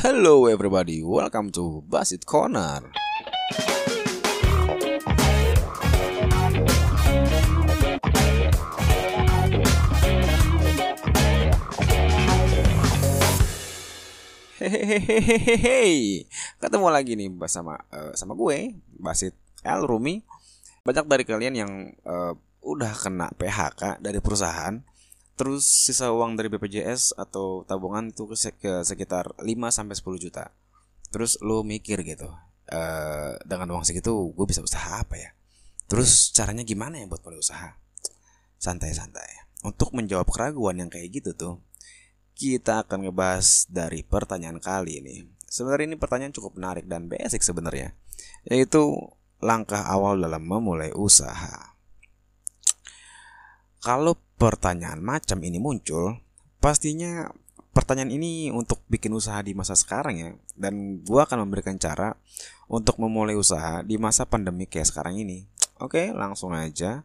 Hello everybody, welcome to Basit Corner. Hehehehehe, ketemu lagi nih bersama uh, sama gue Basit El Rumi. Banyak dari kalian yang uh, udah kena PHK dari perusahaan terus sisa uang dari BPJS atau tabungan itu ke sekitar 5 sampai 10 juta. Terus lu mikir gitu, e, dengan uang segitu gue bisa usaha apa ya? Terus caranya gimana ya buat mulai usaha? Santai-santai. Untuk menjawab keraguan yang kayak gitu tuh, kita akan ngebahas dari pertanyaan kali ini. Sebenarnya ini pertanyaan cukup menarik dan basic sebenarnya, yaitu langkah awal dalam memulai usaha. Kalau pertanyaan macam ini muncul, pastinya pertanyaan ini untuk bikin usaha di masa sekarang ya. Dan gue akan memberikan cara untuk memulai usaha di masa pandemi kayak sekarang ini. Oke, langsung aja.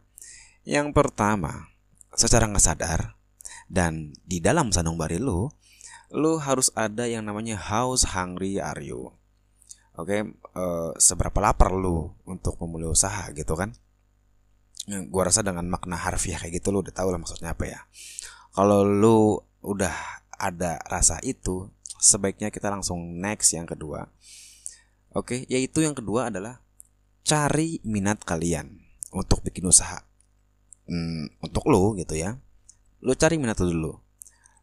Yang pertama, secara nggak sadar dan di dalam sanubari lu, lu harus ada yang namanya house hungry are you. Oke, uh, seberapa lapar lu untuk memulai usaha gitu kan? Gua rasa dengan makna harfiah kayak gitu lu udah tahu lah maksudnya apa ya. Kalau lu udah ada rasa itu sebaiknya kita langsung next yang kedua. Oke yaitu yang kedua adalah cari minat kalian untuk bikin usaha. Hmm, untuk lu gitu ya. Lu cari minat lu dulu.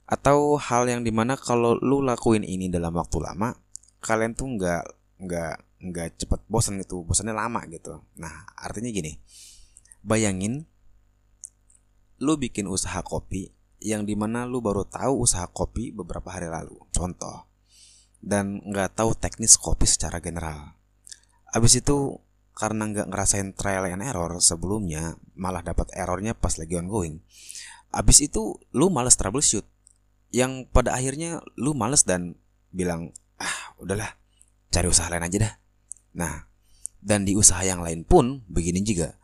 Atau hal yang di mana kalau lu lakuin ini dalam waktu lama kalian tuh nggak nggak nggak cepet bosan gitu bosannya lama gitu. Nah artinya gini Bayangin lu bikin usaha kopi yang di mana lu baru tahu usaha kopi beberapa hari lalu. Contoh. Dan nggak tahu teknis kopi secara general. Abis itu karena nggak ngerasain trial and error sebelumnya, malah dapat errornya pas lagi ongoing. Abis itu lu males troubleshoot. Yang pada akhirnya lu males dan bilang, ah udahlah, cari usaha lain aja dah. Nah, dan di usaha yang lain pun begini juga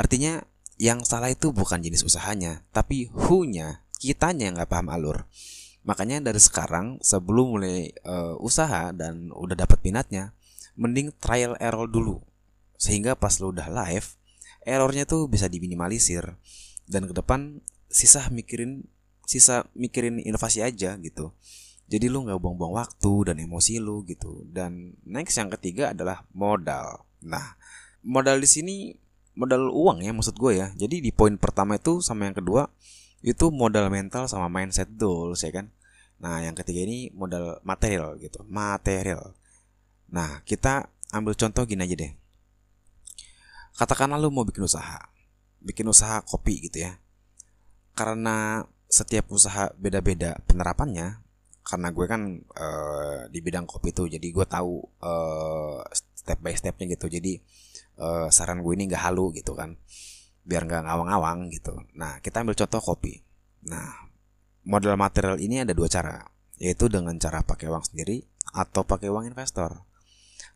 Artinya yang salah itu bukan jenis usahanya, tapi who-nya, kitanya yang nggak paham alur. Makanya dari sekarang sebelum mulai uh, usaha dan udah dapat minatnya, mending trial error dulu. Sehingga pas lu udah live, errornya tuh bisa diminimalisir. Dan ke depan sisa mikirin sisa mikirin inovasi aja gitu. Jadi lu nggak buang-buang waktu dan emosi lu gitu. Dan next yang ketiga adalah modal. Nah, modal di sini modal uang ya maksud gue ya. Jadi di poin pertama itu sama yang kedua itu modal mental sama mindset goals ya kan? Nah yang ketiga ini modal material gitu material. Nah kita ambil contoh gini aja deh. Katakanlah lu mau bikin usaha bikin usaha kopi gitu ya. Karena setiap usaha beda-beda penerapannya karena gue kan uh, di bidang kopi tuh jadi gue tahu uh, step by stepnya gitu. Jadi uh, saran gue ini nggak halu gitu kan. Biar nggak ngawang-ngawang gitu. Nah kita ambil contoh kopi. Nah modal material ini ada dua cara yaitu dengan cara pakai uang sendiri atau pakai uang investor.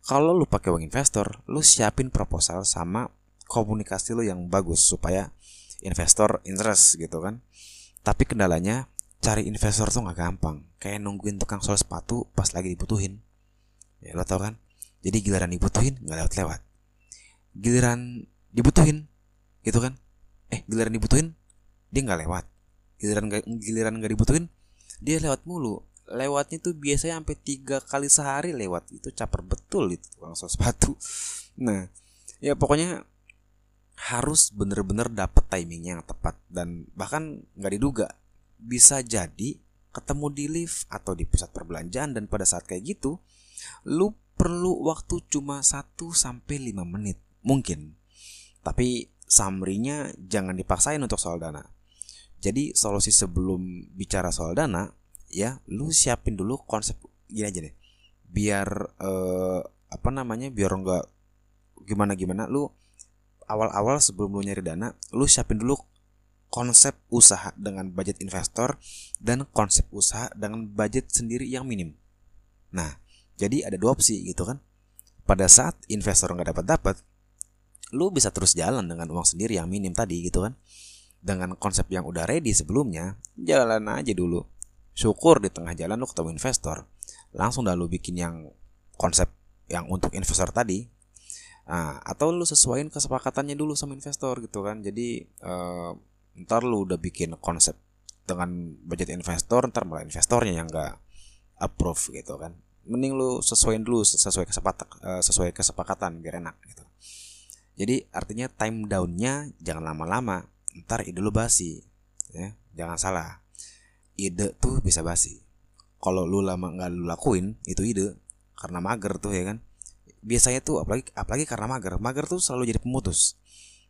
Kalau lu pakai uang investor lu siapin proposal sama komunikasi lu yang bagus supaya investor interest gitu kan. Tapi kendalanya cari investor tuh nggak gampang. Kayak nungguin tukang sol sepatu pas lagi dibutuhin. Ya lo tau kan? Jadi giliran dibutuhin nggak lewat-lewat giliran dibutuhin gitu kan? Eh giliran dibutuhin dia nggak lewat. Giliran gak, giliran nggak dibutuhin dia lewat mulu. Lewatnya tuh biasanya sampai tiga kali sehari lewat. Itu caper betul itu langsung sepatu nah ya pokoknya harus bener-bener dapet timingnya yang tepat. Dan bahkan nggak diduga bisa jadi ketemu di lift atau di pusat perbelanjaan. Dan pada saat kayak gitu lu perlu waktu cuma 1 sampai 5 menit Mungkin. Tapi summary-nya jangan dipaksain untuk soal dana. Jadi solusi sebelum bicara soal dana, ya lu siapin dulu konsep gini aja deh. Biar eh, apa namanya? Biar enggak gimana gimana lu awal-awal sebelum lu nyari dana, lu siapin dulu konsep usaha dengan budget investor dan konsep usaha dengan budget sendiri yang minim. Nah, jadi ada dua opsi gitu kan. Pada saat investor nggak dapat dapat, lu bisa terus jalan dengan uang sendiri yang minim tadi gitu kan. Dengan konsep yang udah ready sebelumnya jalan aja dulu. Syukur di tengah jalan lu ketemu investor. Langsung dah lu bikin yang konsep yang untuk investor tadi. Nah, atau lu sesuaiin kesepakatannya dulu sama investor gitu kan. Jadi uh, ntar lu udah bikin konsep dengan budget investor ntar malah investornya yang enggak approve gitu kan. Mending lu sesuaiin dulu sesuai kesepakatan uh, sesuai kesepakatan biar enak gitu jadi artinya time downnya jangan lama-lama ntar ide lu basi ya. Jangan salah. Ide tuh bisa basi. Kalau lu lama nggak lu lakuin itu ide. Karena mager tuh ya kan. Biasanya tuh apalagi apalagi karena mager. Mager tuh selalu jadi pemutus.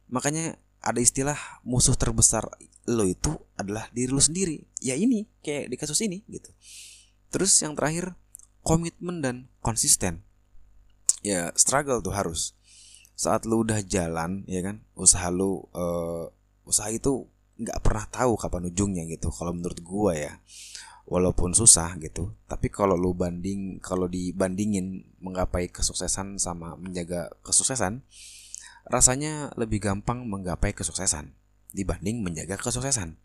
Makanya ada istilah musuh terbesar lo itu adalah diri lu sendiri. Ya ini kayak di kasus ini gitu. Terus yang terakhir komitmen dan konsisten. Ya struggle tuh harus saat lu udah jalan ya kan? Usaha lu uh, usaha itu nggak pernah tahu kapan ujungnya gitu kalau menurut gua ya. Walaupun susah gitu tapi kalau lu banding kalau dibandingin menggapai kesuksesan sama menjaga kesuksesan rasanya lebih gampang menggapai kesuksesan dibanding menjaga kesuksesan.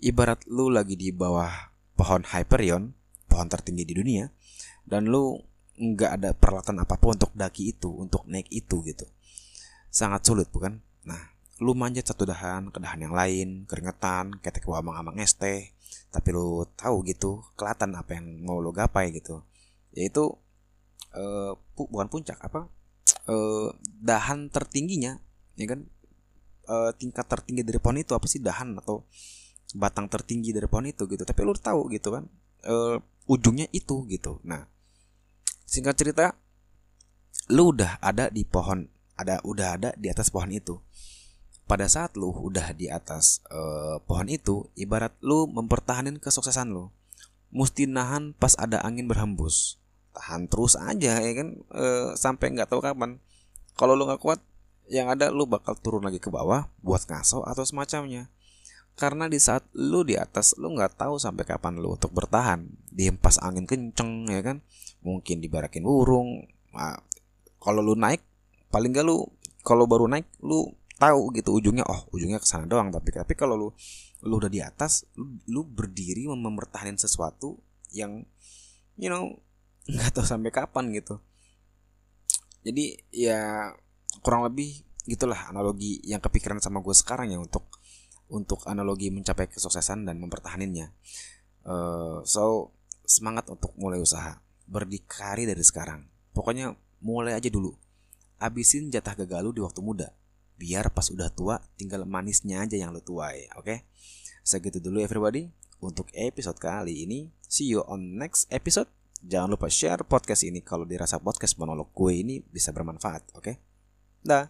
Ibarat lu lagi di bawah pohon Hyperion pohon tertinggi di dunia dan lu nggak ada peralatan apa pun untuk daki itu untuk naik itu gitu. Sangat sulit bukan? Nah lu manjat satu dahan ke dahan yang lain keringetan ketek amang-amang es tapi lu tahu gitu kelihatan apa yang mau lu gapai gitu. Yaitu uh, pu bukan puncak apa? Uh, dahan tertingginya ya kan? Uh, tingkat tertinggi dari pohon itu apa sih? Dahan atau batang tertinggi dari pohon itu gitu. Tapi lu tahu gitu kan? Uh, ujungnya itu gitu. Nah singkat cerita lu udah ada di pohon ada udah ada di atas pohon itu pada saat lu udah di atas uh, pohon itu, ibarat lu mempertahankan kesuksesan lu. Mesti nahan pas ada angin berhembus. Tahan terus aja ya kan uh, sampai nggak tahu kapan. Kalau lu nggak kuat, yang ada lu bakal turun lagi ke bawah buat ngaso atau semacamnya. Karena di saat lu di atas, lu nggak tahu sampai kapan lu untuk bertahan. Dihempas angin kenceng ya kan, mungkin dibarakin burung. Nah, kalau lu naik, paling gak lu kalau baru naik lu tahu gitu ujungnya oh ujungnya ke sana doang tapi tapi kalau lu lu udah di atas lu, lu berdiri mempertahankan sesuatu yang you know nggak tahu sampai kapan gitu jadi ya kurang lebih gitulah analogi yang kepikiran sama gue sekarang ya untuk untuk analogi mencapai kesuksesan dan mempertahaninnya uh, so semangat untuk mulai usaha. Berdikari dari sekarang. Pokoknya mulai aja dulu. Abisin jatah gagal lu di waktu muda. Biar pas udah tua tinggal manisnya aja yang lu tuai oke? Okay? segitu dulu everybody. Untuk episode kali ini see you on next episode. Jangan lupa share podcast ini. Kalau dirasa podcast monolog gue ini bisa bermanfaat oke? Okay? dah